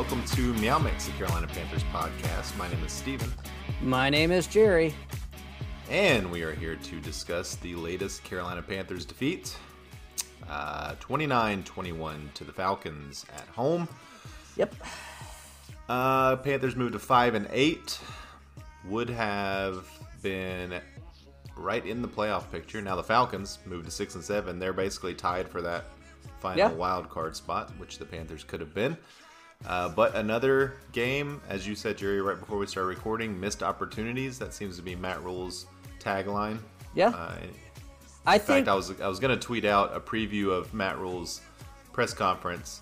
welcome to Meow Mix, the Carolina Panthers podcast. My name is Steven. My name is Jerry. And we are here to discuss the latest Carolina Panthers defeat uh, 29 uh, 21 to the Falcons at home. Yep. Uh, Panthers moved to 5 and 8. Would have been right in the playoff picture. Now the Falcons moved to 6 and 7. They're basically tied for that final yeah. wild card spot, which the Panthers could have been. Uh, but another game, as you said, Jerry, right before we started recording, missed opportunities. That seems to be Matt Rhule's tagline. Yeah. Uh, I in think... fact, I was I was going to tweet out a preview of Matt Rhule's press conference.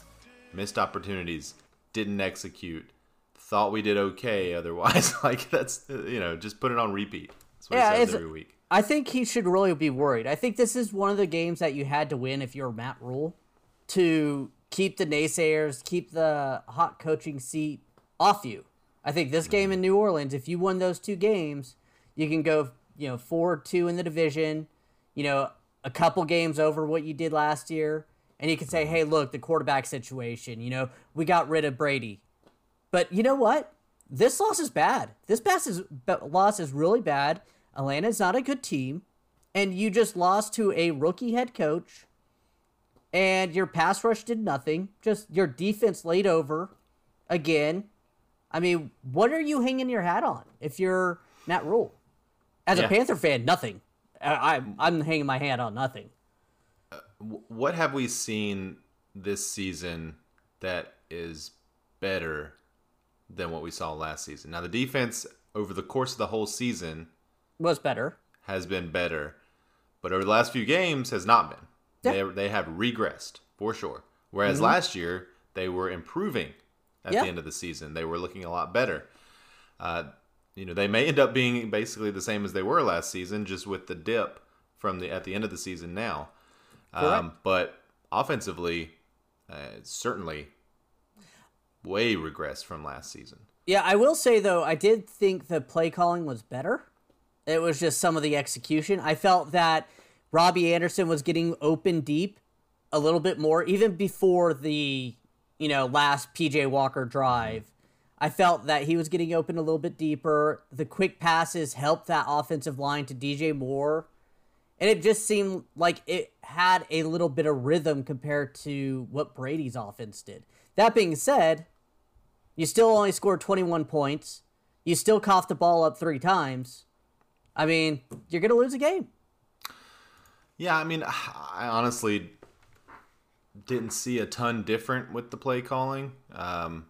Missed opportunities, didn't execute. Thought we did okay. Otherwise, like that's you know just put it on repeat. That's what yeah, he says every week. I think he should really be worried. I think this is one of the games that you had to win if you're Matt Rhule to keep the naysayers, keep the hot coaching seat off you. I think this game in New Orleans, if you won those two games, you can go, you know, four two in the division, you know, a couple games over what you did last year, and you can say, hey, look, the quarterback situation, you know, we got rid of Brady. But you know what? This loss is bad. This pass is loss is really bad. Atlanta's not a good team, and you just lost to a rookie head coach, and your pass rush did nothing. Just your defense laid over again. I mean, what are you hanging your hat on if you're Matt Rhule? As yeah. a Panther fan, nothing. I, am I'm hanging my hat on nothing. Uh, what have we seen this season that is better than what we saw last season? Now, the defense over the course of the whole season was better. Has been better, but over the last few games has not been. They they have regressed for sure. Whereas mm-hmm. last year they were improving at the end of the season. They were looking a lot better. Uh, you know, they may end up being basically the same as they were last season, just with the dip from the at the end of the season now. Um, but offensively, uh, certainly way regressed from last season. Yeah, I will say though, I did think the play calling was better. It was just some of the execution. I felt that Robbie Anderson was getting open deep a little bit more, even before the you know last PJ Walker drive. I felt that he was getting open a little bit deeper. The quick passes helped that offensive line to DJ Moore. And it just seemed like it had a little bit of rhythm compared to what Brady's offense did. That being said, you still only scored 21 points. You still coughed the ball up three times. I mean, you're going to lose a game. Yeah, I mean, I honestly didn't see a ton different with the play calling. Um,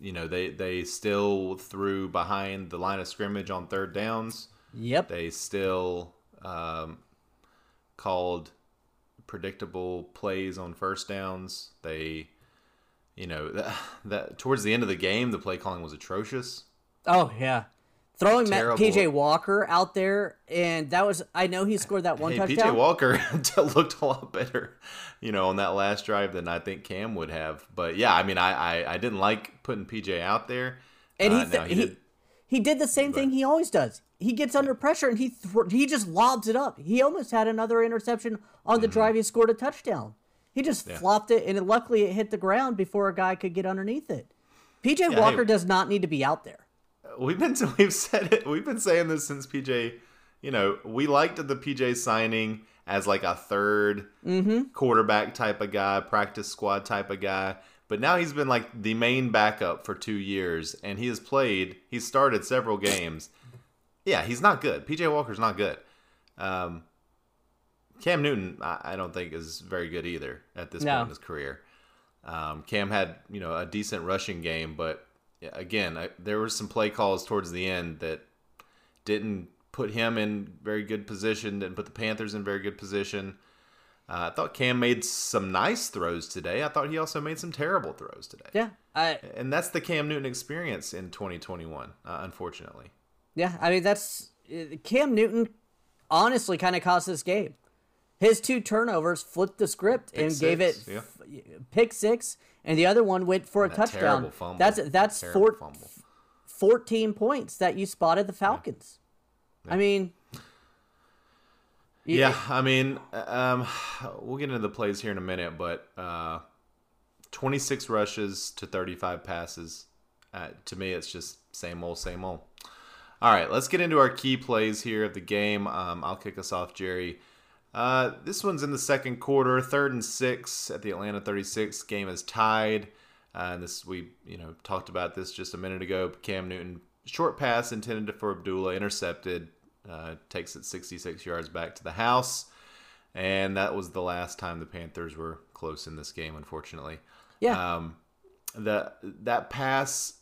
you know, they they still threw behind the line of scrimmage on third downs. Yep. They still um, called predictable plays on first downs. They, you know, that, that towards the end of the game, the play calling was atrocious. Oh yeah, throwing Matt, PJ Walker out there, and that was I know he scored that one hey, touchdown. PJ Walker looked a lot better, you know, on that last drive than I think Cam would have. But yeah, I mean, I I, I didn't like putting PJ out there, and uh, he, th- he, he did, he did the same but, thing he always does. He gets under pressure and he th- he just lobs it up. He almost had another interception on the mm-hmm. drive. He scored a touchdown. He just yeah. flopped it, and luckily it hit the ground before a guy could get underneath it. PJ yeah, Walker hey, does not need to be out there we've been we've said it. We've been saying this since PJ. You know, we liked the PJ signing as like a 3rd mm-hmm. quarterback type of guy, practice squad type of guy. But now he's been like the main backup for two years, and he has played. He's started several games. Yeah, he's not good. PJ Walker's not good. Um, Cam Newton, I, I, don't think is very good either at this no. point in his career. Um, Cam had you know a decent rushing game, but again, I, there were some play calls towards the end that didn't put him in very good position, didn't put the Panthers in very good position. Uh, I thought Cam made some nice throws today. I thought he also made some terrible throws today. Yeah, I, and that's the Cam Newton experience in 2021, uh, unfortunately. Yeah, I mean that's uh, Cam Newton. Honestly, kind of cost this game. His two turnovers flipped the script pick and six, gave it yeah. Pick six and the other one went for and a touchdown. That's that's four, 14 points that you spotted the Falcons. Yeah. I mean, yeah, I mean, um, we'll get into the plays here in a minute, but uh, 26 rushes to 35 passes. Uh, to me, it's just same old, same old. All right, let's get into our key plays here of the game. Um, I'll kick us off, Jerry. Uh, this one's in the second quarter, third and six at the Atlanta 36. Game is tied. Uh, and this we you know talked about this just a minute ago. Cam Newton short pass intended for Abdullah intercepted, uh, takes it 66 yards back to the house, and that was the last time the Panthers were close in this game. Unfortunately, Yeah. um, the that pass,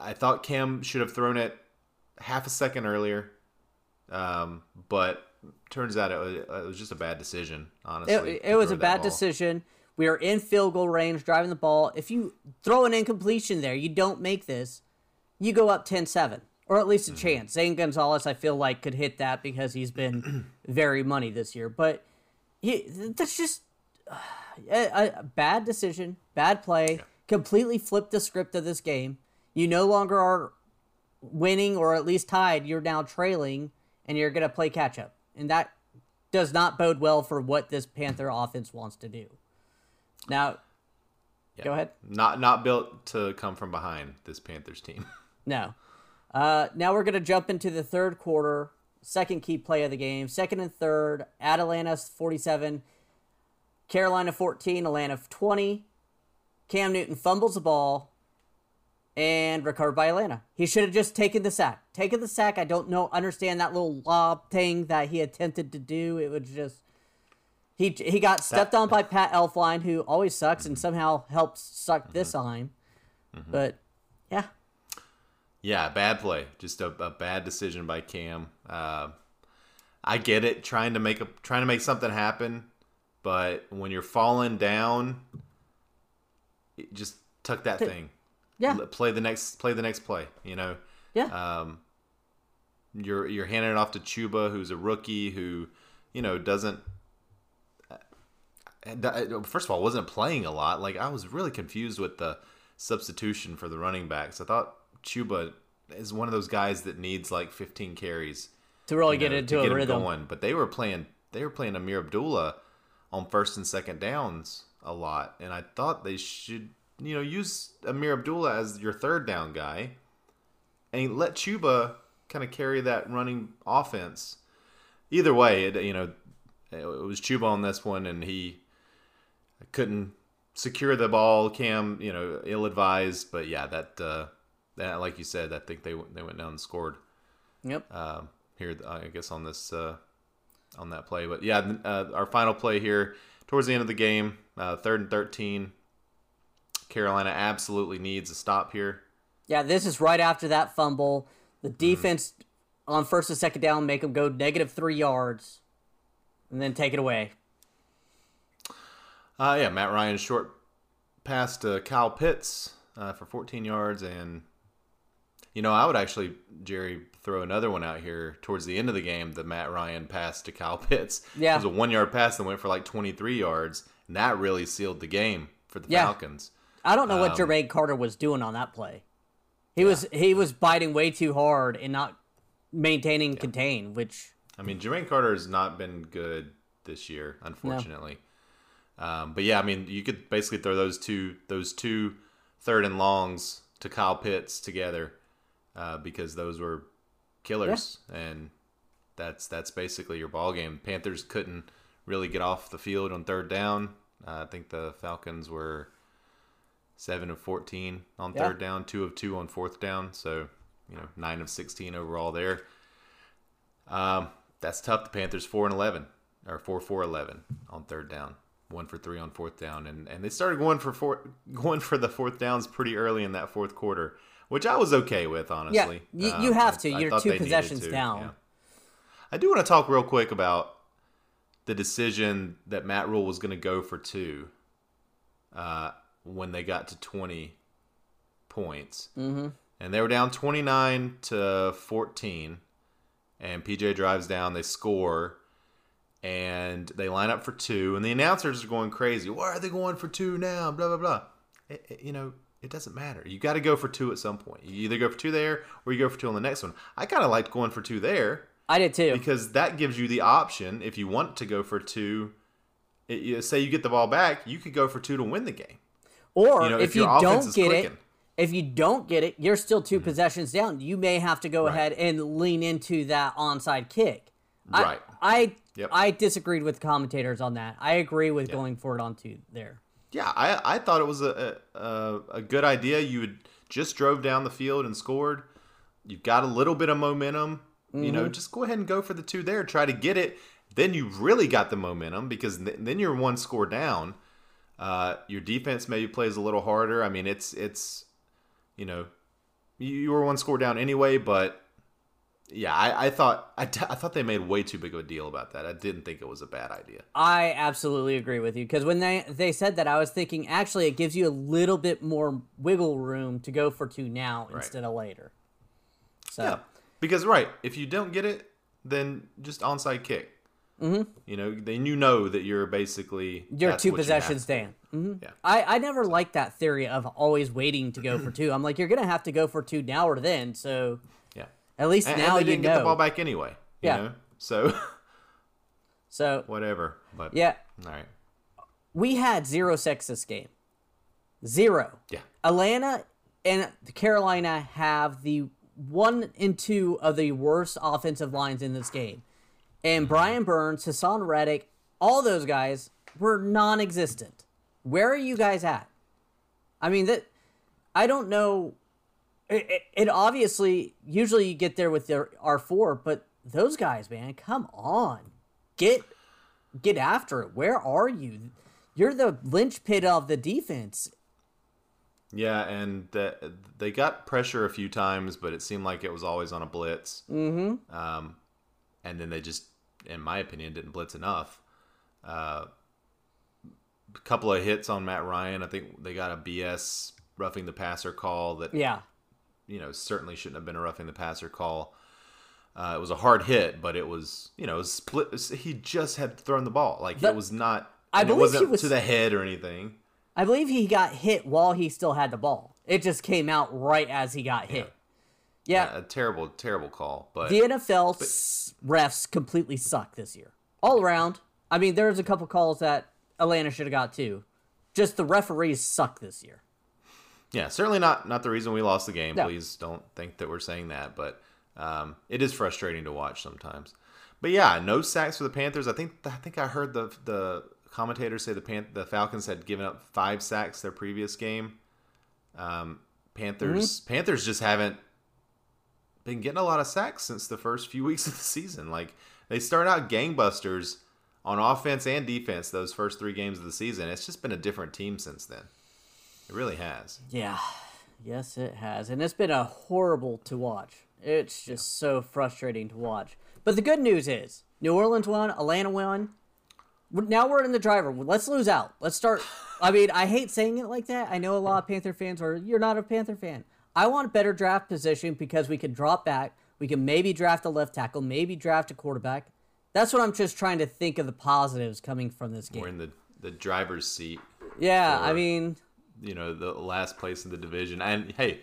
I thought Cam should have thrown it half a second earlier, um, but turns out it was, it was just a bad decision. Honestly, It, it was a bad ball. decision. We are in field goal range, driving the ball. If you throw an incompletion there, you don't make this, you go up 10 7, or at least a Mm-hmm. chance. Zane Gonzalez, I feel like, could hit that because he's been very money this year. But he, that's just a, a bad decision, bad play, completely flipped the script of this game. You no longer are winning or at least tied. You're now trailing, and you're going to play catch up. And that does not bode well for what this Panther offense wants to do. Now, go ahead. Not not built to come from behind. This Panthers team. No. Uh, now we're going to jump into the third quarter. Second key play of the game. Second and third. At Atlanta 47. Carolina 14. Atlanta 20. Cam Newton fumbles the ball and recovered by Atlanta. He should have just taken the sack. Taken the sack. I don't know, understand that little lob thing that he attempted to do. It was just. He, he got stepped on by Pat Elflein, who always sucks and somehow helps suck this on. But, yeah. Yeah, bad play. Just a, a bad decision by Cam. Uh, I get it, trying to make a trying to make something happen, but when you're falling down, it- just tuck that thing. Yeah. Play the next play the next play. You know. Yeah. Um, you're you're handing it off to Chuba, who's a rookie who, you know, doesn't. uh, First of all, wasn't playing a lot. Like I was really confused with the substitution for the running backs. I thought Chuba is one of those guys that needs like 15 carries to really you get know, into to a get rhythm. going. But they were playing they were playing Ameer Abdullah on first and second downs a lot, and I thought they should you know use Ameer Abdullah as your third down guy, and let Chuba kind of carry that running offense. Either way, it, you know, it was Chuba on this one, and he couldn't secure the ball. Cam, you know, ill advised, but yeah, that uh, that like you said, I think they they went down and scored Yep. um, here, I guess on this uh, on that play. But yeah, uh, our final play here towards the end of the game, uh, third and thirteen. Carolina absolutely needs a stop here. Yeah, this is right after that fumble. The Mm-hmm. defense on first and second down make them go negative three yards, and then take it away. Uh, yeah, Matt Ryan short pass to Kyle Pitts uh, for 14 yards, and you know I would actually Jerry throw another one out here towards the end of the game. The Matt Ryan pass to Kyle Pitts. Yeah. it was a one yard pass that went for like 23 yards, and that really sealed the game for the Yeah. Falcons. I don't know Um, what Jermaine Carter was doing on that play. He was he was biting way too hard and not maintaining contain, which I mean, Jermaine Carter has not been good this year, unfortunately. Um, but yeah, I mean, you could basically throw those two those two third and longs to Kyle Pitts together uh, because those were killers, and that's that's basically your ball game. Panthers couldn't really get off the field on third down. Uh, I think the Falcons were seven of fourteen on Yeah. third down, two of two on fourth down. So you know, nine of sixteen overall there. Um, that's tough. The Panthers four and eleven or four four eleven on third down, one for three on fourth down, and and they started going for four going for the fourth downs pretty early in that fourth quarter, which I was okay with honestly. you- Um, you have to. I You're two possessions down. yeah. I do want to talk real quick about the decision that Matt Rhule was going to go for two uh, when they got to twenty points, mm-hmm. and they were down twenty nine to fourteen and PJ drives down, they score, and they line up for two, and the announcers are going crazy. Why are they going for two now? Blah blah blah. It- it- you know, it doesn't matter. You got to go for two at some point. You either go for two there or you go for two on the next one. I kind of liked going for two there I did too. because that gives you the option if you want to go for two it, say you get the ball back, you could go for two to win the game. Or You know, if, if you don't get clicking. it, if you don't get it, you're still 2 possessions down. You may have to go Right. ahead and lean into that onside kick. Right. I I, Yep. I disagreed with the commentators on that. I agree with going for it on two there. Yeah, I, I thought it was a, a a good idea. You had just drove down the field and scored. You've got a little bit of momentum. You Mm-hmm. know, just go ahead and go for the two there. Try to get it. Then you really got the momentum because th- then you're one score down. Uh, your defense maybe plays a little harder. I mean, it's it's you know you, were one score down anyway, but yeah, I, I thought I, t- I thought they made way too big of a deal about that. I didn't think it was a bad idea. I absolutely agree with you because when they they said that, I was thinking actually it gives you a little bit more wiggle room to go for two now instead of later. So Yeah, because right, if you don't get it, then just onside kick. Mm-hmm. You know, then you know that you're basically you're two you possessions to do. down. hmm Yeah. I, I never liked that theory of always waiting to go for two. I'm like, you're gonna have to go for two now or then. So Yeah, at least and, now and they you didn't know. get the ball back anyway. You Yeah. know? so So whatever. But yeah, all right. we had zero sex this game. Zero. Yeah, Atlanta and Carolina have the one and two of the worst offensive lines in this game. And Brian Burns, Haason Reddick, all those guys were non existent. Where are you guys at? I mean, that I don't know. It, it, it obviously, usually you get there with their R4, but those guys, man, come on. Get get after it. Where are you? You're the linchpin of the defense. yeah, and the, they got pressure a few times, but it seemed like it was always on a blitz. Mm-hmm. Um, and then they just, in my opinion, didn't blitz enough. Uh, a couple of hits on Matt Ryan. I think they got a BS roughing the passer call that Yeah. you know certainly shouldn't have been a roughing the passer call. Uh, it was a hard hit, but it was you know was split. He just had thrown the ball like The- it was not. I believe it he wasn't was- to the head or anything. I believe he got hit while he still had the ball. It just came out right as he got hit. Yeah, a terrible, terrible call. But the NFL s- refs completely suck this year. All around. I mean, there's a couple calls that Atlanta should have got too. Just the referees suck this year. yeah, certainly not not the reason we lost the game. No. Please don't think that we're saying that, but um, it is frustrating to watch sometimes. But yeah, no sacks for the Panthers. I think I think I heard the the commentators say the Pan- the Falcons had given up five sacks their previous game. Um, Panthers Mm-hmm. Panthers just haven't been getting a lot of sacks since the first few weeks of the season. Like they start out gangbusters on offense and defense those first three games of the season. It's just been a different team since then. It really has. Yeah. Yes, it has. And it's been a horrible to watch. It's just so frustrating to watch. But the good news is New Orleans won, Atlanta won. Now we're in the driver. Let's lose out. Let's start. I mean, I hate saying it like that. I know a lot of Panther fans are, you're not a Panther fan. I want a better draft position because we can drop back. We can maybe draft a left tackle, maybe draft a quarterback. That's what I'm just trying to think of the positives coming from this game. We're in the, the driver's seat, Yeah, I mean, you know, the last place in the division. And hey,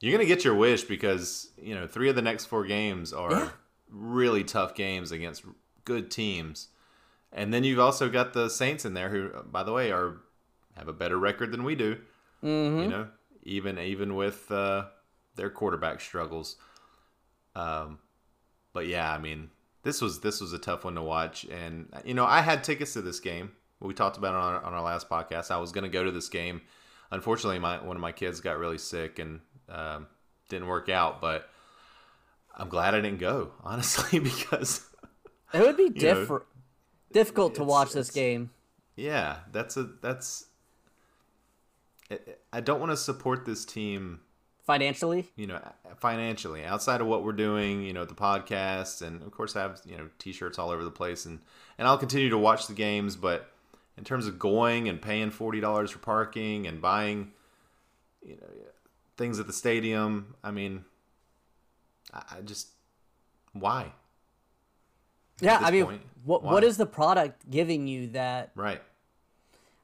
you're going to get your wish because, you know, three of the next four games are Yeah. really tough games against good teams. And then you've also got the Saints in there who, by the way, are have a better record than we do. Mm-hmm. You know, even even with uh, their quarterback struggles. Um, but yeah, I mean, this was this was a tough one to watch, and you know, I had tickets to this game. We talked about it on our, on our last podcast. I was going to go to this game. Unfortunately, my one of my kids got really sick and um, didn't work out. But I'm glad I didn't go, honestly, because it would be know, difficult to watch this game. yeah, that's a that's. I- don't want to support this team Financially, you know, financially outside of what we're doing, you know, the podcast and of course I have, you know, t-shirts all over the place and and I'll continue to watch the games, but in terms of going and paying $40 for parking and buying you know, things at the stadium, I mean I, I just why? yeah. I mean, point, what why? what is the product giving you that? Right.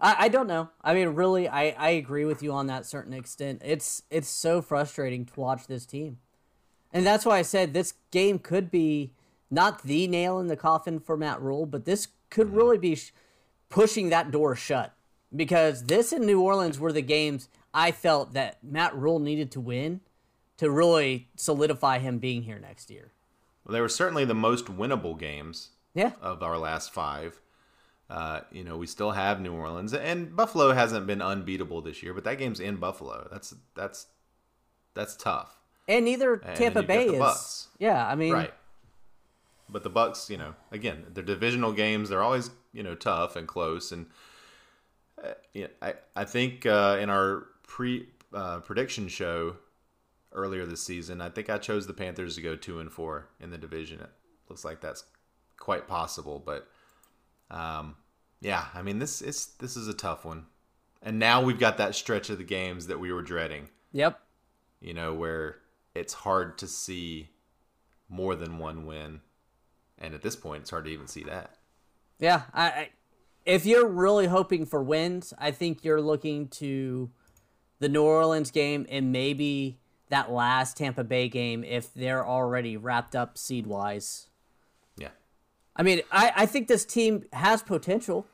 I, I don't know. I mean, really, I, I agree with you on that certain extent. It's it's so frustrating to watch this team, and that's why I said this game could be not the nail in the coffin for Matt Rhule, but this could Mm-hmm. really be sh- pushing that door shut because this and New Orleans were the games I felt that Matt Rhule needed to win to really solidify him being here next year. Well, they were certainly the most winnable games Yeah. of our last five. Uh, you know, we still have New Orleans, and Buffalo hasn't been unbeatable this year, but that game's in Buffalo. That's that's that's tough, And neither Tampa you've Bay is. Bucks. Yeah, I mean, right? But the Bucks, you know, again, they're divisional games. They're always you know tough and close, and uh, yeah, I I think uh, in our pre uh, prediction show earlier this season, I think I chose the Panthers to go two and four in the division. It looks like that's quite possible, but um, yeah, I mean this is this is a tough one, and now we've got that stretch of the games that we were dreading. Yep. You know where it's hard to see more than one win, and at this point, it's hard to even see that. Yeah, I, I if you're really hoping for wins, I think you're looking to the New Orleans game and maybe that last Tampa Bay game if they're already wrapped up seed wise. Yeah, I mean, I, I think this team has potential.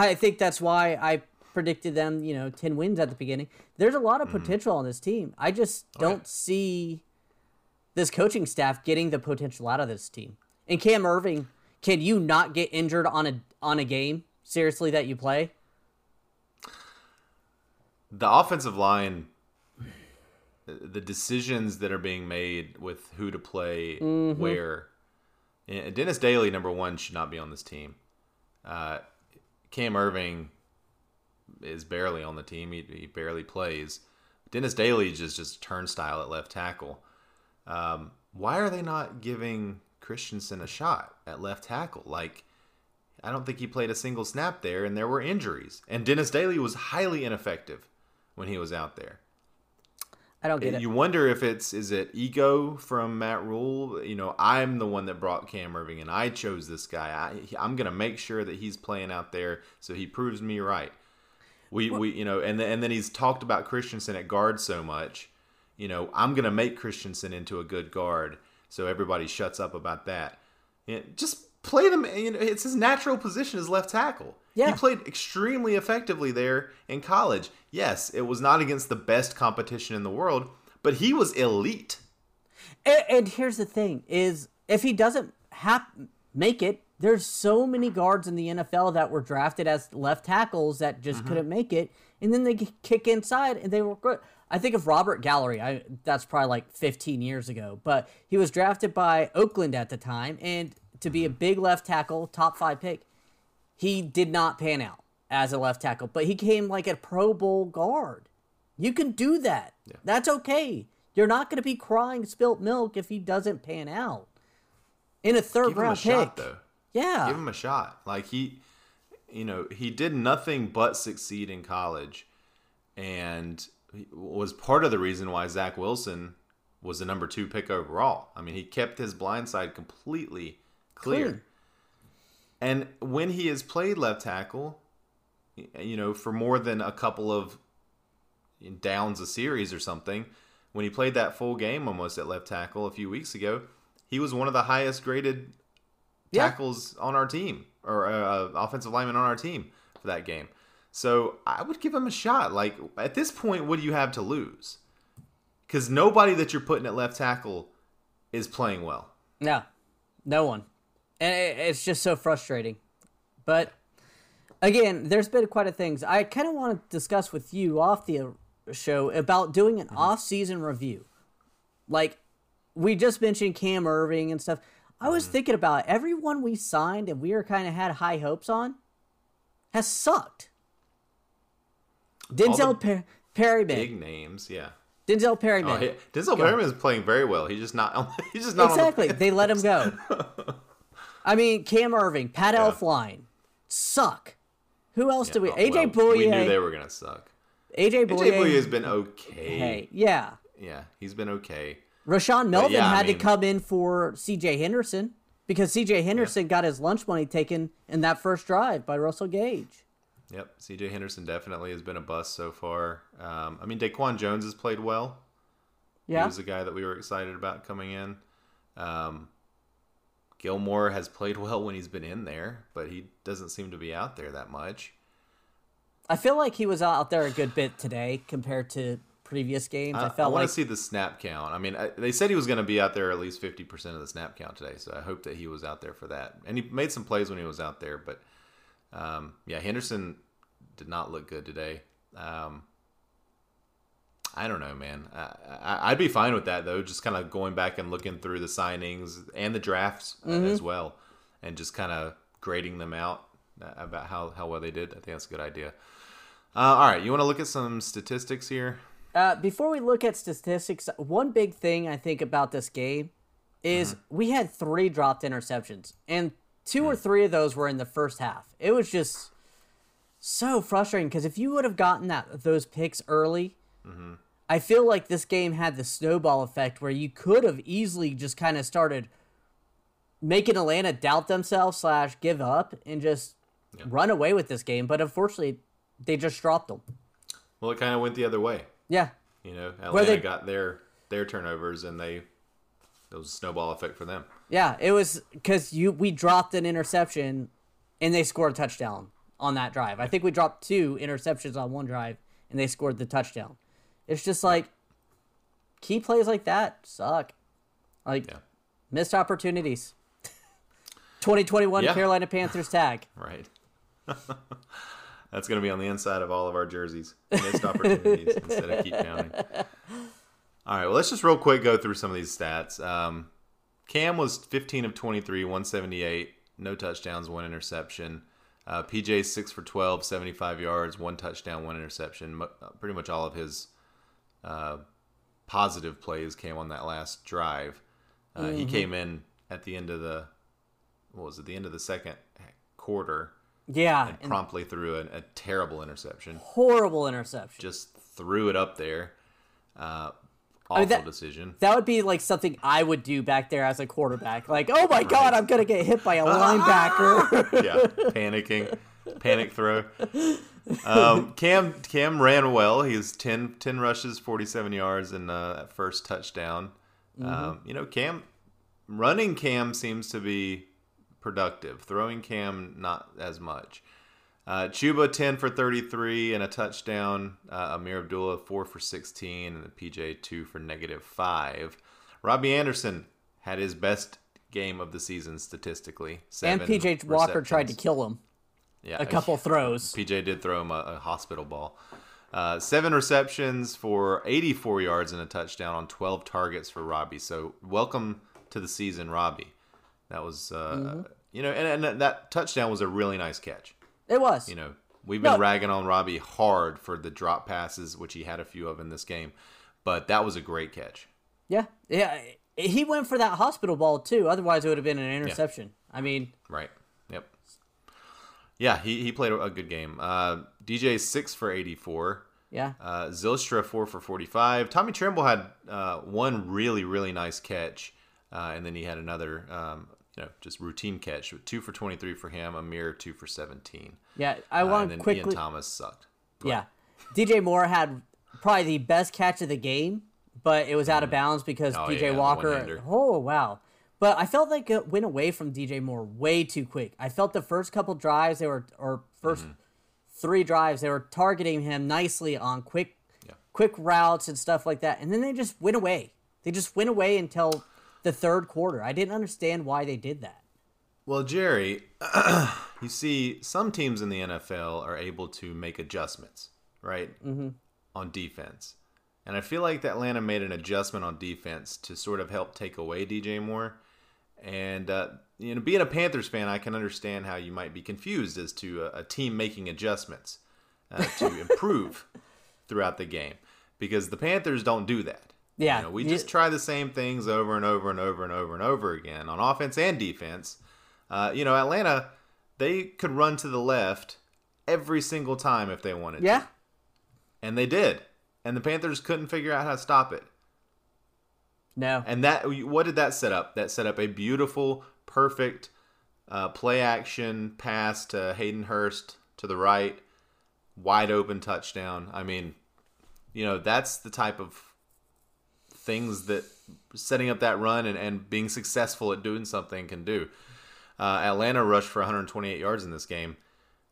I think that's why I predicted them, you know, 10 wins at the beginning. There's a lot of mm-hmm. potential on this team. I just oh, don't see this coaching staff getting the potential out of this team. And Cam Erving, can you not get injured on a on a game seriously that you play? the offensive line, the decisions that are being made with who to play mm-hmm. where. Eh, Dennis Daley, number one, should not be on this team. Uh, Cam Erving is barely on the team. He, he barely plays. Dennis Daley is just just turnstile at left tackle. Um, why are they not giving Christensen a shot at left tackle? Like, I don't think he played a single snap there, and there were injuries. And Dennis Daley was highly ineffective when he was out there. I don't get it. You wonder if it's is it ego from Matt Rhule? You know, I'm the one that brought Cam Erving, and I chose this guy. I, I'm going to make sure that he's playing out there, so he proves me right. We, we, you know, and then, and then he's talked about Christensen at guard so much. You know, I'm going to make Christensen into a good guard, so everybody shuts up about that. And just play them. You know, it's his natural position as left tackle. Yeah. He played extremely effectively there in college. Yes, it was not against the best competition in the world, but he was elite. And, and here's the thing: is if he doesn't hap- make it, there's so many guards in the NFL that were drafted as left tackles that just mm-hmm. couldn't make it, and then they kick inside and they were good. I think of Robert Gallery. I that's probably like 15 years ago, but he was drafted by Oakland at the time, and to be a mm-hmm. big left tackle, top five pick, he did not pan out as a left tackle, but he came like a Pro Bowl guard. You can do that. That's okay. You're not going to be crying spilt milk if he doesn't pan out in a third Give him a round pick. shot though. Yeah, Give him a shot. Like he, you know, he did nothing but succeed in college, and was part of the reason why Zach Wilson was the number two pick overall. I mean, he kept his blind side completely clear. Clean. And when he has played left tackle, you know, for more than a couple of downs a series or something, when he played that full game almost at left tackle a few weeks ago, he was one of the highest graded Yeah. tackles on our team or uh, offensive lineman on our team for that game. So I would give him a shot. Like at this point, what do you have to lose? Because nobody that you're putting at left tackle is playing well. no, no one, and it's just so frustrating. But again, there's been quite a things I kind of want to discuss with you off the uh, show about doing an mm-hmm. off-season review. Like we just mentioned Cam Erving and stuff. I was mm-hmm. thinking about it. everyone we signed and we were kind of had high hopes on has sucked. Denzel per- Perryman. Big names, yeah. Denzel oh, Perryman. Oh, he, Denzel Perryman is playing very well. He's just not. He's just not exactly. The, they let him go. I mean, Cam Erving, Pat Yeah. Elflein, suck. Who else do we? AJ well, Bouye. We knew they were gonna suck. AJ AJ Bouye. Bouye has been okay. Hey, yeah. Yeah, he's been okay. Rashawn Melvin yeah, I had mean- to come in for C.J. Henderson because C.J. Henderson got his lunch money taken in that first drive by Russell Gage. Yep, C.J. Henderson definitely has been a bust so far. Um, I mean, Daquan Jones has played well. Yeah, He was the guy that we were excited about coming in. Um, Gilmore has played well when he's been in there, but he doesn't seem to be out there that much. I feel like he was out there a good bit today compared to previous games. I, I, felt I want like to see the snap count. I mean, I, they said he was going to be out there at least 50% of the snap count today, so I hope that he was out there for that. And he made some plays when he was out there, but um, yeah, Henderson did not look good today. Um, I don't know, man. I, would be fine with that though. Just kind of going back and looking through the signings and the drafts uh, Mm-hmm. as well, and just kind of grading them out uh, about how how well they did. I think that's a good idea. Uh, all right, you want to look at some statistics here? Uh, before we look at statistics, one big thing I think about this game is we had three dropped interceptions, and two or three of those were in the first half. It was just so frustrating because if you would have gotten that those picks early, I feel like this game had the snowball effect where you could have easily just kind of started making Atlanta doubt themselves slash give up and just run away with this game. But unfortunately, they just dropped them. Well, it kind of went the other way. Yeah, You know, Atlanta they- got their their turnovers, and they it was a snowball effect for them. Yeah, it was because you we dropped an interception, and they scored a touchdown on that drive. I think we dropped two interceptions on one drive, and they scored the touchdown. It's just like key plays like that suck, like Yeah. missed opportunities. 2021 Yeah. Carolina Panthers tag. Right. That's going to be on the inside of all of our jerseys. Missed opportunities instead of keep counting. All right. Well, let's just real quick go through some of these stats. Um, Cam was 15 of 23, 178, no touchdowns, one interception. Uh, PJ 6 for 12, 75 yards, one touchdown, one interception. Mo- uh, pretty much all of his uh, positive plays came on that last drive. Uh, He came in at the end of the what was it? The end of the second quarter Yeah, and and promptly threw a, a terrible interception. horrible interception. Just threw it up there. Uh, awful mean, that- decision. That would be like something I would do back there as a quarterback. Like, oh my god, I'm gonna get hit by a linebacker. yeah, panicking, panic throw. Um, Cam Cam ran well. He was 10, 10 rushes, forty seven yards, and uh, that first touchdown. Um, you know, Cam running Cam seems to be productive. Throwing Cam not as much. Uh, Chuba ten for thirty three and a touchdown. Uh, Ameer Abdullah four for sixteen, and PJ two for negative five. Robbie Anderson had his best game of the season statistically. and PJ Walker tried to kill him. Yeah, A couple throws. PJ did throw him a, a hospital ball. Uh, seven receptions for 84 yards and a touchdown on 12 targets for Robbie. So welcome to the season, Robbie. That was, uh, Mm-hmm. you know, and, and that touchdown was a really nice catch. It was. You know, we've been No. ragging on Robbie hard for the drop passes, which he had a few of in this game, but that was a great catch. Yeah, yeah. He went for that hospital ball too. Otherwise, it would have been an interception. I mean, Right. Yeah, he, he played a good game. Uh, DJ six for 84. yeah, Uh, Zylstra four for forty-five. Tommy Tremble had uh, one really really nice catch, uh, and then he had another um, you know just routine catch. Two for twenty-three for him. Ameer two for seventeen. yeah. I Uh, want and to then quickly. Ian Thomas sucked. Yeah, DJ Moore had probably the best catch of the game, but it was out of bounds because Oh, DJ yeah, Walker. Oh wow! But I felt like it went away from DJ Moore way too quick. I felt the first couple drives they were, or 1st Mm-hmm. three drives they were targeting him nicely on quick, Yeah. quick routes and stuff like that, and then they just went away. They just went away until the third quarter. I didn't understand why they did that. Well, Jerry, you see, some teams in the NFL are able to make adjustments, right, mm-hmm. on defense, and I feel like Atlanta made an adjustment on defense to sort of help take away DJ Moore. And uh, you know, being a Panthers fan, I can understand how you might be confused as to a, a team making adjustments uh, to improve throughout the game, because the Panthers don't do that. Yeah, You know, we you- just try the same things over and over and over and over and over again on offense and defense. Uh, you know, Atlanta, they could run to the left every single time if they wanted Yeah, to. And they did. And the Panthers couldn't figure out how to stop it. No, And that what did that set up? That set up a beautiful, perfect uh, play action pass to Hayden Hurst to the right, wide open touchdown. I mean, you know, that's the type of things that setting up that run and, and being successful at doing something can do. Uh, Atlanta rushed for 128 yards in this game.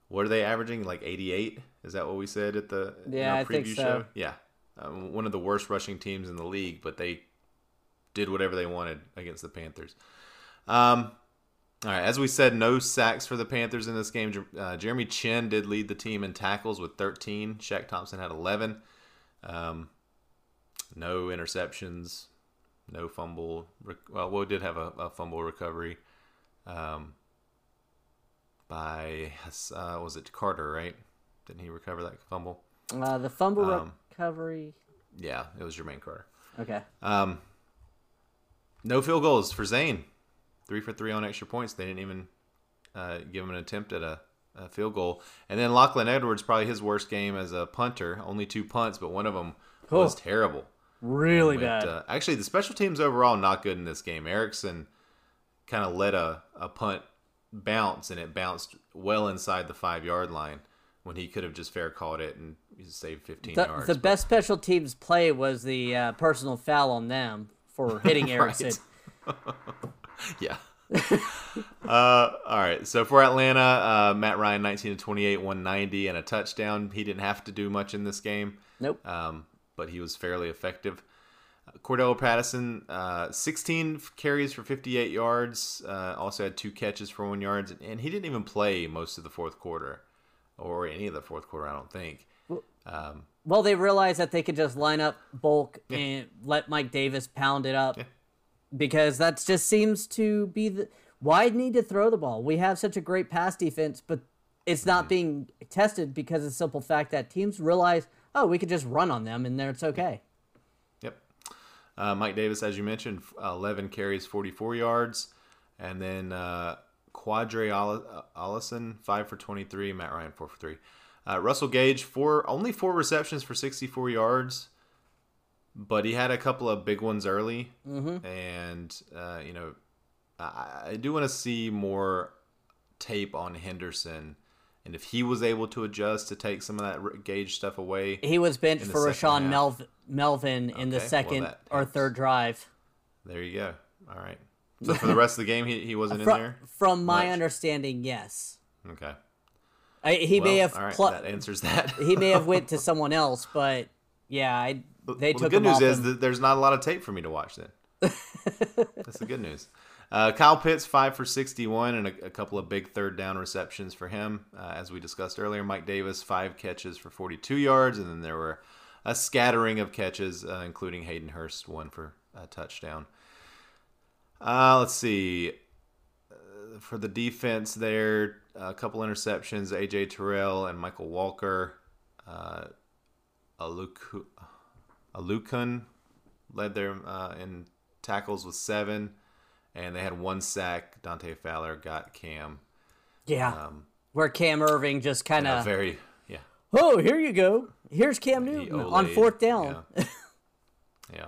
What are they averaging? Like 88? Is that what we said at the Yeah, our I think preview so. show? Yeah, um, one of the worst rushing teams in the league, but they did whatever they wanted against the Panthers. Um, all right, as we said, no sacks for the Panthers in this game. Uh, Jeremy Chinn did lead the team in tackles with 13. Shaq Thompson had 11. Um, no interceptions, no fumble. Well, we did have a, a fumble recovery um, by uh, was it Carter? Right? Didn't he recover that fumble? Uh, the fumble Um, recovery. Yeah, it was Jermaine Carter. Okay. Um, no field goals for Zane. Three for three on extra points. They didn't even uh, give him an attempt at a, a field goal. And then Lachlan Edwards, probably his worst game as a punter. Only two punts, but one of them was Oh. terrible. Really Went, bad. uh, actually, the special teams overall not good in this game. Erickson kind of let a, a punt bounce, and it bounced well inside the five yard line when he could have just fair called it and saved 15 the, yards. the but- best special teams play was the uh, personal foul on them for hitting Erickson. Yeah. uh, all right. So for Atlanta, uh, Matt Ryan, 19 to 28, 190, and a touchdown. He didn't have to do much in this game, Nope. um, but he was fairly effective. Uh, Cordarrelle Patterson, uh, 16 carries for 58 yards. Uh, also had two catches for one yards, and he didn't even play most of the fourth quarter, or any of the fourth quarter. I don't think. Um, Well, they realized that they could just line up bulk and let Mike Davis pound it up Yeah. because that just seems to be the why need to throw the ball. We have such a great pass defense, but it's Mm-hmm. not being tested because of the simple fact that teams realize, oh, we could just run on them and there it's okay. Yep. Uh, Mike Davis, as you mentioned, 11 carries, 44 yards. And then uh, Qadree uh, Ollison, 5 for 23. Matt Ryan, 4 for 3. Uh, Russell Gage, four only four receptions for 64 yards. But he had a couple of big ones early. Mm-hmm. And, uh, you know, I, I do want to see more tape on Henderson. And if he was able to adjust to take some of that Gage stuff away, He was benched for Rashawn. Melv- Melvin in the Okay, well, second that or third drive. There you go. All right. So for the rest of the game, he, he wasn't in there. from my Much. understanding, yes. Okay. I, he may have all right, plu- that answers that. he may have went to someone else, but yeah, I, they well, took the good news is him. that there's not a lot of tape for me to watch. Then that's the good news. Uh, Kyle Pitts five for 61 and a, a couple of big third down receptions for him, uh, as we discussed earlier. Mike Davis five catches for 42 yards, and then there were a scattering of catches, uh, including Hayden Hurst one for a touchdown. Uh, let's see. For the defense, there a couple interceptions. AJ Terrell and Mykal Walker. Uh, Aluku, Oluokun led their uh, in tackles with seven, and they had one sack. Dante Fowler got Cam. yeah, where Cam Erving just kind A of, very yeah. oh, here you go. Here's Cam Newton on fourth down. Yeah. yeah.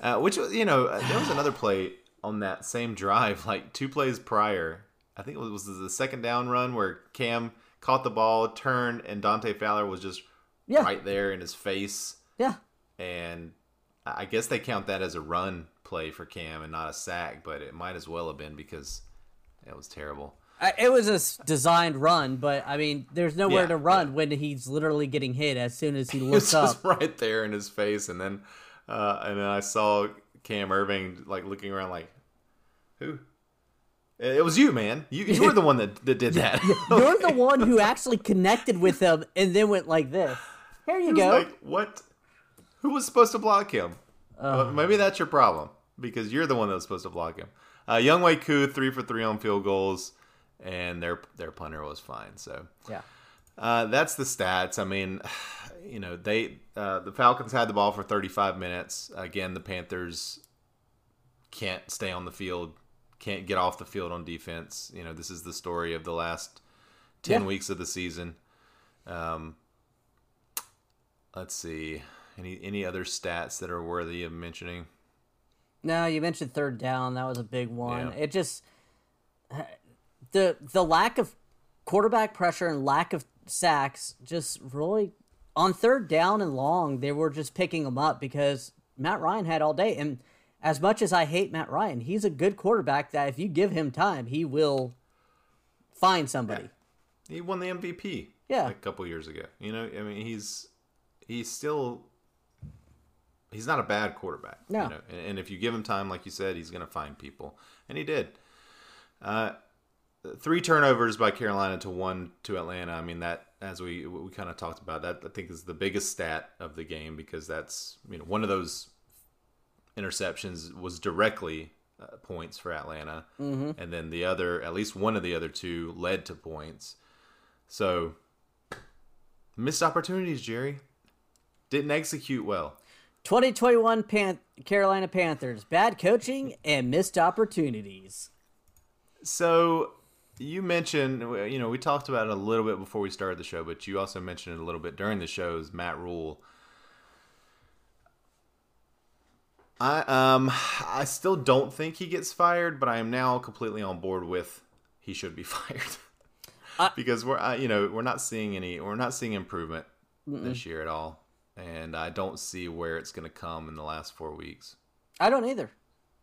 Uh, which was, you know, there was another play on that same drive, like two plays prior. I think it was, was the second down run where Cam caught the ball, turned, and Dante Fowler was just Yeah. right there in his face. Yeah, and I guess they count that as a run play for Cam and not a sack, but it might as well have been because it was terrible. It was a designed run, but I mean, there's nowhere Yeah, to run when he's literally getting hit as soon as he looks up. just right there in his face, and then uh, and then I saw Cam Erving like looking around like, who? It was you, man. You you were the one that, that did that. You're the one who actually connected with him and then went like this. Here you go. like what? Who was supposed to block him? Well, maybe that's your problem because you're the one that was supposed to block him. Uh, Younghoe Koo three for three on field goals, and their their punter was fine. So yeah. Uh, that's the stats. I mean, you know they uh, the Falcons had the ball for 35 minutes. Again, the Panthers can't stay on the field, can't get off the field on defense. You know this is the story of the last 10 Yeah. weeks of the season. Um, let's see any any other stats that are worthy of mentioning. No, you mentioned third down. That was a big one. Yeah. It just the the lack of quarterback pressure and lack of sacks just really on third down and long they were just picking them up because Matt Ryan had all day. And as much as I hate Matt Ryan, he's a good quarterback that if you give him time, he will find somebody. He won the MVP. Yeah. a couple years ago. You know, I mean, he's he's still he's not a bad quarterback. No. You know? and, and if you give him time, like you said, he's going to find people, and he did. Uh, three turnovers by Carolina to one to Atlanta. I mean that as we we kind of talked about that. I think is the biggest stat of the game because that's you know one of those interceptions was directly uh, points for Atlanta, mm-hmm. and then the other, at least one of the other two, led to points. So missed opportunities, Jerry. Didn't execute well. 2021 Pan- Carolina Panthers, bad coaching and missed opportunities. So you mentioned, you know, we talked about it a little bit before we started the show, but you also mentioned it a little bit during the shows. Matt Rhule. I um I still don't think he gets fired, but I am now completely on board with he should be fired I- because we're uh, you know we're not seeing any we're not seeing improvement this year at all, and I don't see where it's going to come in the last four weeks. I don't either.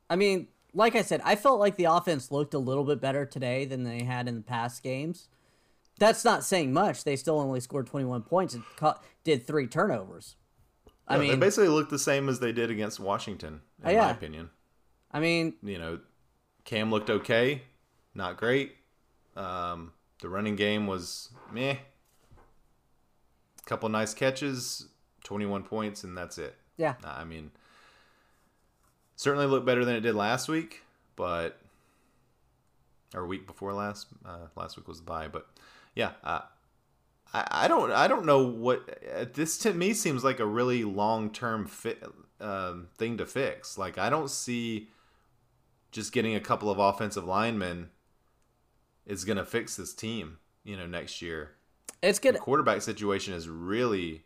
I mean, like I said, I felt like the offense looked a little bit better today than they had in the past games. That's not saying much. They still only scored 21 points and caught, did three turnovers. I Yeah, mean, they basically looked the same as they did against Washington, in yeah. my opinion. I mean, you know, Cam looked okay, not great. Um, the running game was meh. A couple nice catches, 21 points, and that's it. yeah. I mean, certainly looked better than it did last week, but or week before last. Uh, last week was the bye, but yeah, uh, I I don't I don't know what uh, this to me seems like a really long term fit um, thing to fix. Like I don't see just getting a couple of offensive linemen is gonna fix this team. You know, next year It's good. the quarterback situation is really,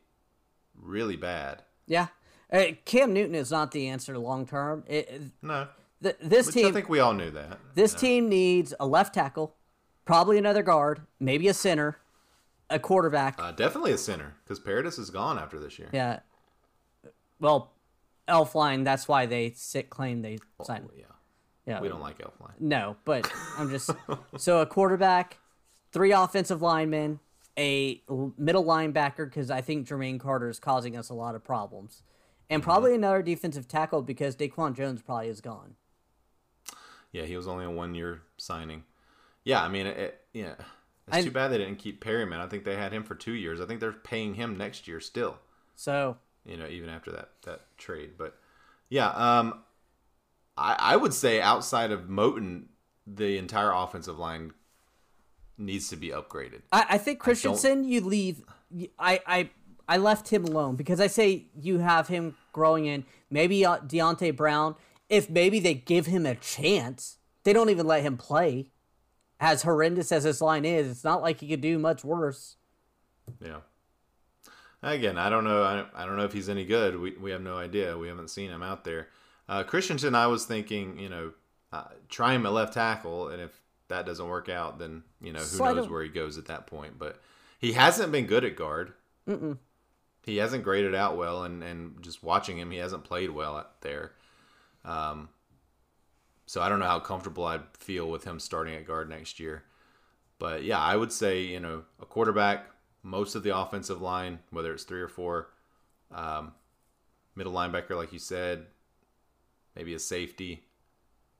really bad. Yeah. Uh, Cam Newton is not the answer long term. No, th- this which team I think we all knew that. This team needs a left tackle, probably another guard, maybe a center, a quarterback. Uh, definitely a center because Paradis is gone after this year. yeah. Well, Elflein, that's why they sit claim they signed. Yeah, Yeah. we don't like Elflein. No, but I'm just so a quarterback, three offensive linemen, a middle linebacker because I think Jermaine Carter is causing us a lot of problems, and probably another defensive tackle because Daquan Jones probably is gone. Yeah, he was only a one-year signing. Yeah, I mean, it, yeah, it's I- too bad they didn't keep Perryman. I think they had him for two years. I think they're paying him next year still. So You know, even after that that trade. But yeah, um, I I would say outside of Moton, the entire offensive line needs to be upgraded. I, I think Christensen, you leave. I, I I left him alone because I say you have him growing in. Maybe uh, Deontay Brown. If maybe they give him a chance, they don't even let him play. As horrendous as this line is, it's not like he could do much worse. Yeah. Again, I don't know. I, I don't know if he's any good. We we have no idea. We haven't seen him out there. Uh, Christensen, I was thinking, you know, uh, try him at left tackle, and if that doesn't work out, then you know who Slide knows him- where he goes at that point. But he hasn't been good at guard. Mm-mm. He hasn't graded out well, and and just watching him, he hasn't played well there. Um, so I don't know how comfortable I'd feel with him starting at guard next year. But yeah, I would say you know a quarterback, most of the offensive line, whether it's three or four, um, middle linebacker, like you said, maybe a safety.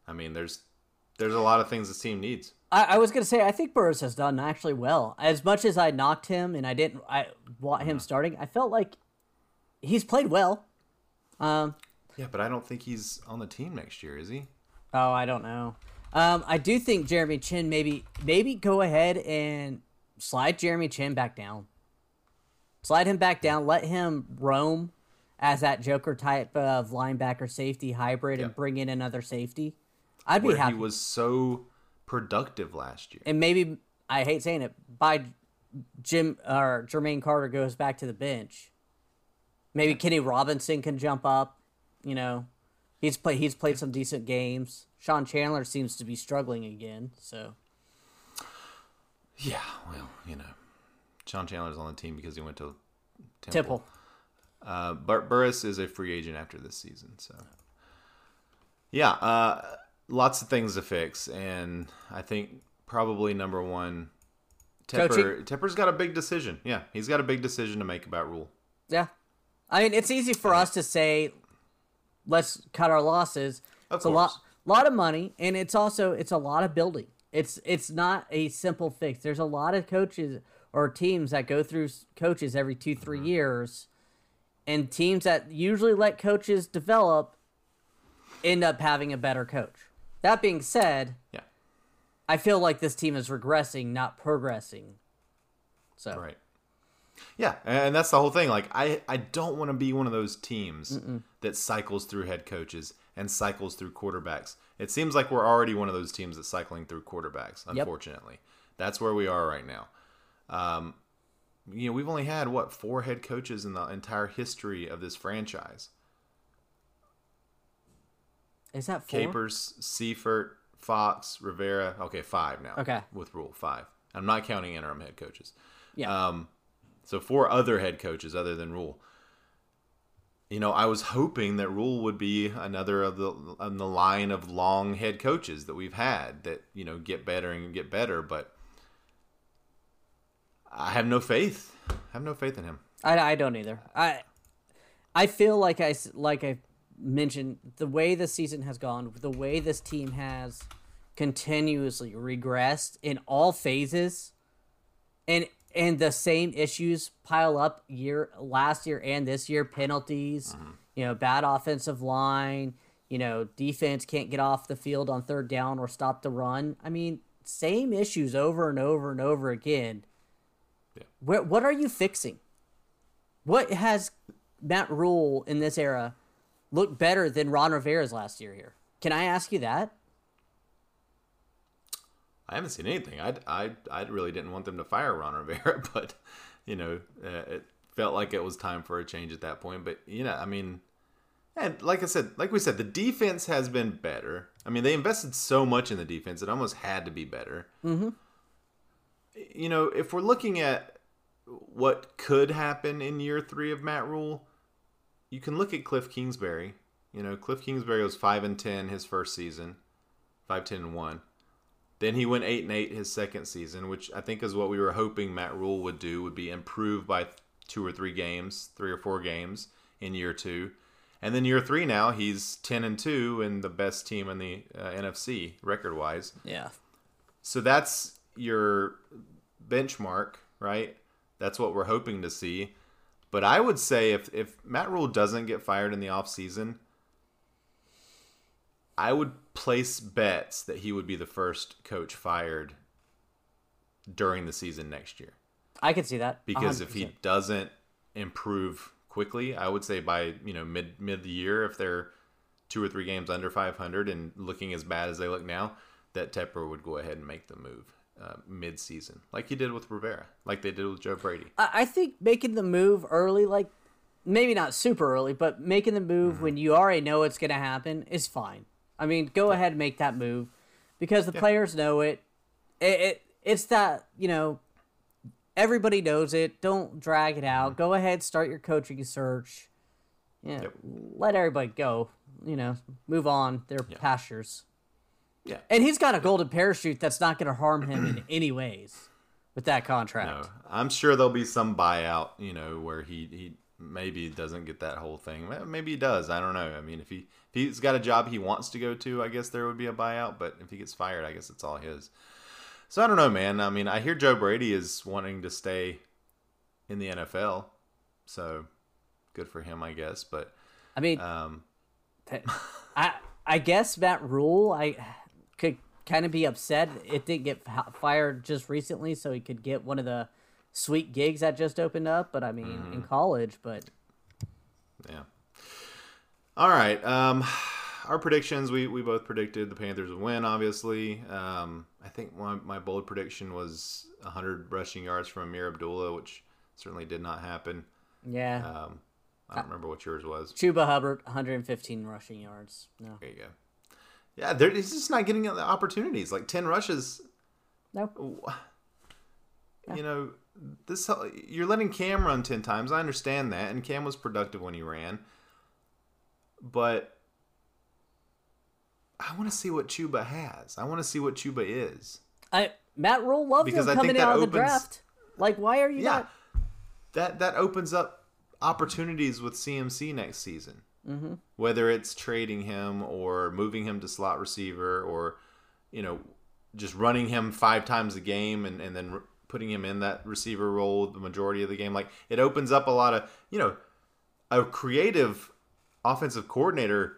I mean, there's there's a lot of things this team needs. I, I was gonna say I think Burris has done actually well. As much as I knocked him and I didn't I want him starting, I felt like he's played well. Um, Yeah, but I don't think he's on the team next year, is he? Oh, I don't know. Um, I do think Jeremy Chinn maybe maybe go ahead and slide Jeremy Chinn back down. Slide him back down. Let him roam as that Joker type of linebacker safety hybrid and bring in another safety. I'd be happy. he was so productive last year. and maybe I hate saying it. By Jim or Jermaine Carter goes back to the bench. Maybe Kenny Robinson can jump up. You know, he's play he's played some decent games. Sean Chandler seems to be struggling again. So Yeah, well, you know, Sean Chandler's on the team because he went to Temple. Tipple. Uh, Bur- Burris is a free agent after this season, so yeah, uh, lots of things to fix, and I think probably number one, Tepper. Coaching? Tepper's got a big decision. Yeah, he's got a big decision to make about Rhule. Yeah. I mean, it's easy for us to say, let's cut our losses. Of it's a lot, course. lot of money, and it's also it's a lot of building. It's it's not a simple fix. There's a lot of coaches or teams that go through coaches every two 3 Mm-hmm. years, and teams that usually let coaches develop end up having a better coach. That being said, Yeah, I feel like this team is regressing, not progressing. So right. Yeah, and that's the whole thing. Like, I, I don't want to be one of those teams that cycles through head coaches and cycles through quarterbacks. It seems like we're already one of those teams that's cycling through quarterbacks. Unfortunately, that's where we are right now. Um, you know, we've only had what four head coaches in the entire history of this franchise: is that four? Capers, Seifert, Fox, Rivera. Okay, five now. Okay. with Rhule five. I'm not counting interim head coaches. Yeah. Um, so four other head coaches other than Rhule. You know, I was hoping that Rhule would be another of the on the line of long head coaches that we've had that you know get better and get better, but I have no faith. I have no faith in him. I, I don't either. I I feel like I like I mentioned the way the season has gone, the way this team has continuously regressed in all phases, and and the same issues pile up year last year and this year penalties, mm-hmm. you know, bad offensive line, you know, defense can't get off the field on third down or stop the run. I mean, same issues over and over and over again. Where, what are you fixing? What has Matt Rhule in this era looked better than Ron Rivera's last year here? Can I ask you that? I haven't seen anything. I, I, I really didn't want them to fire Ron Rivera, but you know, uh, it felt like it was time for a change at that point. But you know, I mean, and like I said, like we said, the defense has been better. I mean, they invested so much in the defense; it almost had to be better. Mm-hmm. You know, if we're looking at what could happen in year three of Matt Rhule, you can look at Cliff Kingsbury. You know, Cliff Kingsbury was five and ten his first season, five ten and one. Then he went eight and eight his second season, which I think is what we were hoping Matt Rhule would do. Would be improve by two or three games, three or four games in year two, and then year three now he's ten and two and the best team in the uh, NFC record wise. Yeah. So that's your benchmark, right? That's what we're hoping to see. But I would say if if Matt Rhule doesn't get fired in the offseason, I would place bets that he would be the first coach fired during the season next year. I can see that. Because if he doesn't improve quickly, I would say by, you know, mid mid year if they're two or three games under 500 and looking as bad as they look now, that Tepper would go ahead and make the move uh, mid season, like he did with Rivera, like they did with Joe Brady. I think making the move early, like maybe not super early, but making the move Mm-hmm. when you already know it's going to happen is fine. I mean, go ahead and make that move because the players know it. It, it. It's that, you know, everybody knows it. Don't drag it Mm-hmm. out. Go ahead, start your coaching search. Yeah, Yep. let everybody go. You know, move on their pastures. Yeah. And he's got a golden parachute that's not going to harm him in any ways with that contract. No, I'm sure there'll be some buyout, you know, where he, he maybe doesn't get that whole thing. Maybe he does. I don't know. I mean, if he if he's got a job he wants to go to, I guess there would be a buyout. But if he gets fired, I guess it's all his. So I don't know, man. I mean, I hear Joe Brady is wanting to stay in the NFL, so good for him, I guess. But I mean, um, I I guess Matt Rhule I could kind of be upset it didn't get fired just recently, so he could get one of the sweet gigs that just opened up. But I mean, Mm-hmm. in college, but Yeah. All right. Um, our predictions. We, we both predicted the Panthers would win. Obviously, um, I think my, my bold prediction was 100 rushing yards from Ameer Abdullah, which certainly did not happen. yeah, Um, I don't remember what yours was. Chuba Hubbard, 115 rushing yards. No, There you go. Yeah, there, he's just not getting the opportunities. Like 10 rushes. no, You know, this you're letting Cam run ten times. I understand that, and Cam was productive when he ran, but I want to see what Chuba has. I want to see what Chuba is. I Matt Rhule loved Because him coming out of the draft. Like, why are you Yeah, not? that that opens up opportunities with CMC next season. Mm-hmm. Whether it's trading him or moving him to slot receiver, or you know, just running him five times a game and and then re- putting him in that receiver role the majority of the game. Like it opens up a lot of you know, a creative offensive coordinator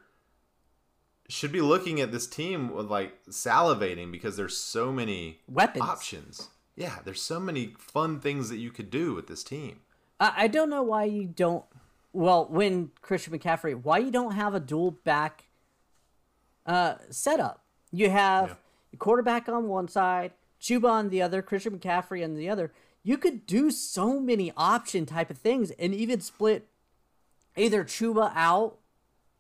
should be looking at this team with like salivating because there's so many Weapons. options. Yeah, there's so many fun things that you could do with this team. I, I don't know why you don't. Well, when Christian McCaffrey, why you don't have a dual back uh, setup? You have Yeah. the quarterback on one side, Chuba on the other, Christian McCaffrey on the other. You could do so many option type of things, and even split either Chuba out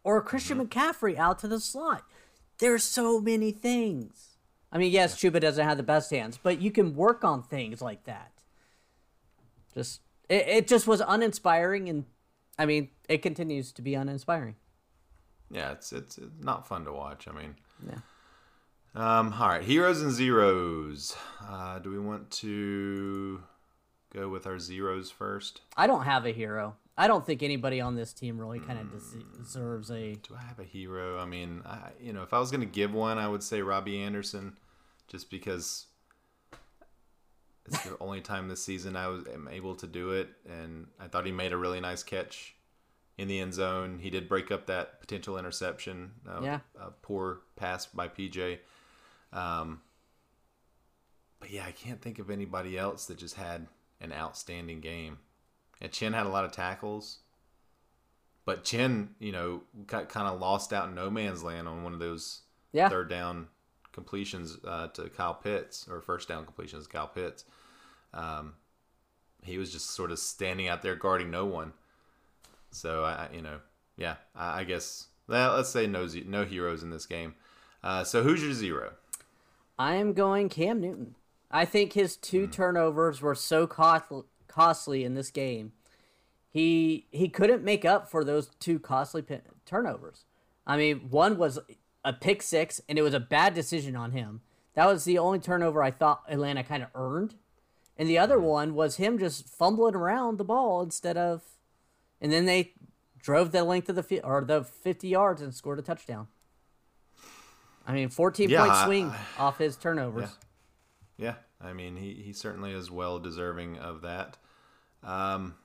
or Christian McCaffrey out to the slot. There's so many things. I mean, yes, Chuba doesn't have the best hands, but you can work on things like that. Just it, it just was uninspiring, and I mean, it continues to be uninspiring. Yeah, it's it's, it's not fun to watch. I mean, Yeah. um, all right, heroes and zeros. Uh, do we want to go with our zeros first? I don't have a hero. I don't think anybody on this team really kind of deserves a. Do I have a hero? I mean, I, you know, if I was going to give one, I would say Robbie Anderson, just because it's the only time this season I was am able to do it, and I thought he made a really nice catch in the end zone. He did break up that potential interception. Uh, Yeah. a poor pass by PJ. Um, but yeah, I can't think of anybody else that just had an outstanding game. And Chinn had a lot of tackles. But Chinn, you know, got kind of lost out in no man's land on one of those Yeah. third down completions uh, to Kyle Pitts or first down completions to Kyle Pitts. Um, he was just sort of standing out there guarding no one. So I, you know, yeah, I, I guess well, let's say no no heroes in this game. Uh, so who's your zero? I am going Cam Newton. I think his two turnovers were so cost- costly in this game. He he couldn't make up for those two costly turnovers. I mean, one was a pick six, and it was a bad decision on him. That was the only turnover I thought Atlanta kind of earned, and the other one was him just fumbling around the ball instead of, and then they drove the length of the field or the fifty yards and scored a touchdown. I mean, fourteen Yeah, point I- swing off his turnovers. Yeah, I mean he, he certainly is well deserving of that. Um,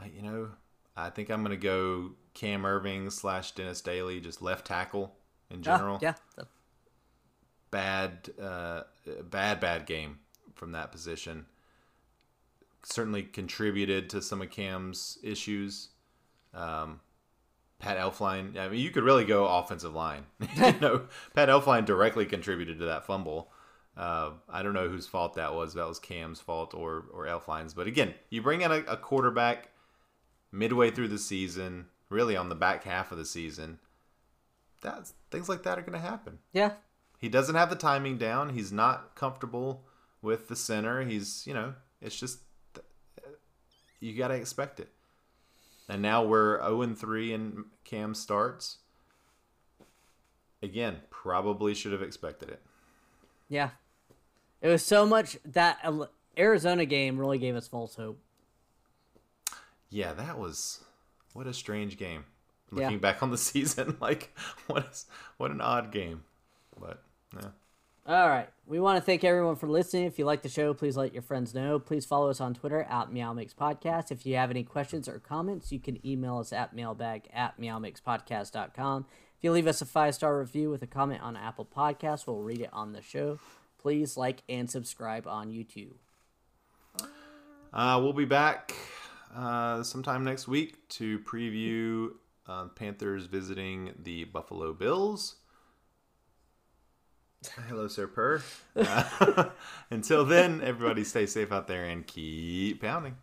I, you know, I think I'm gonna go Cam Erving slash Dennis Daley, just left tackle in Ah, general. yeah. Bad, uh, bad, bad game from that position. Certainly contributed to some of Cam's issues. Um, Pat Elflein. I mean, you could really go offensive line. you know, Pat Elflein directly contributed to that fumble. Uh, I don't know whose fault that was. That was Cam's fault or or Elflein's. But again, you bring in a, a quarterback midway through the season, really on the back half of the season. That's things like that are going to happen. Yeah. He doesn't have the timing down. He's not comfortable with the center. He's, you know, it's just you got to expect it. And now we're 0 and 3 and Cam starts. Again, probably should have expected it. Yeah. It was so much that Arizona game really gave us false hope. Yeah, that was what a strange game. Yeah. Looking back on the season, like what is what an odd game. But yeah. All right. We want to thank everyone for listening. If you like the show, please let your friends know. Please follow us on Twitter at Meow Mix Podcast. If you have any questions or comments, you can email us at mailbag at meowmixpodcast.com. If you leave us a five star review with a comment on Apple Podcasts, we'll read it on the show. Please like and subscribe on YouTube. Uh, we'll be back uh, sometime next week to preview uh, Panthers visiting the Buffalo Bills. Hello, Sir Purr. Uh, until then, everybody stay safe out there and keep pounding.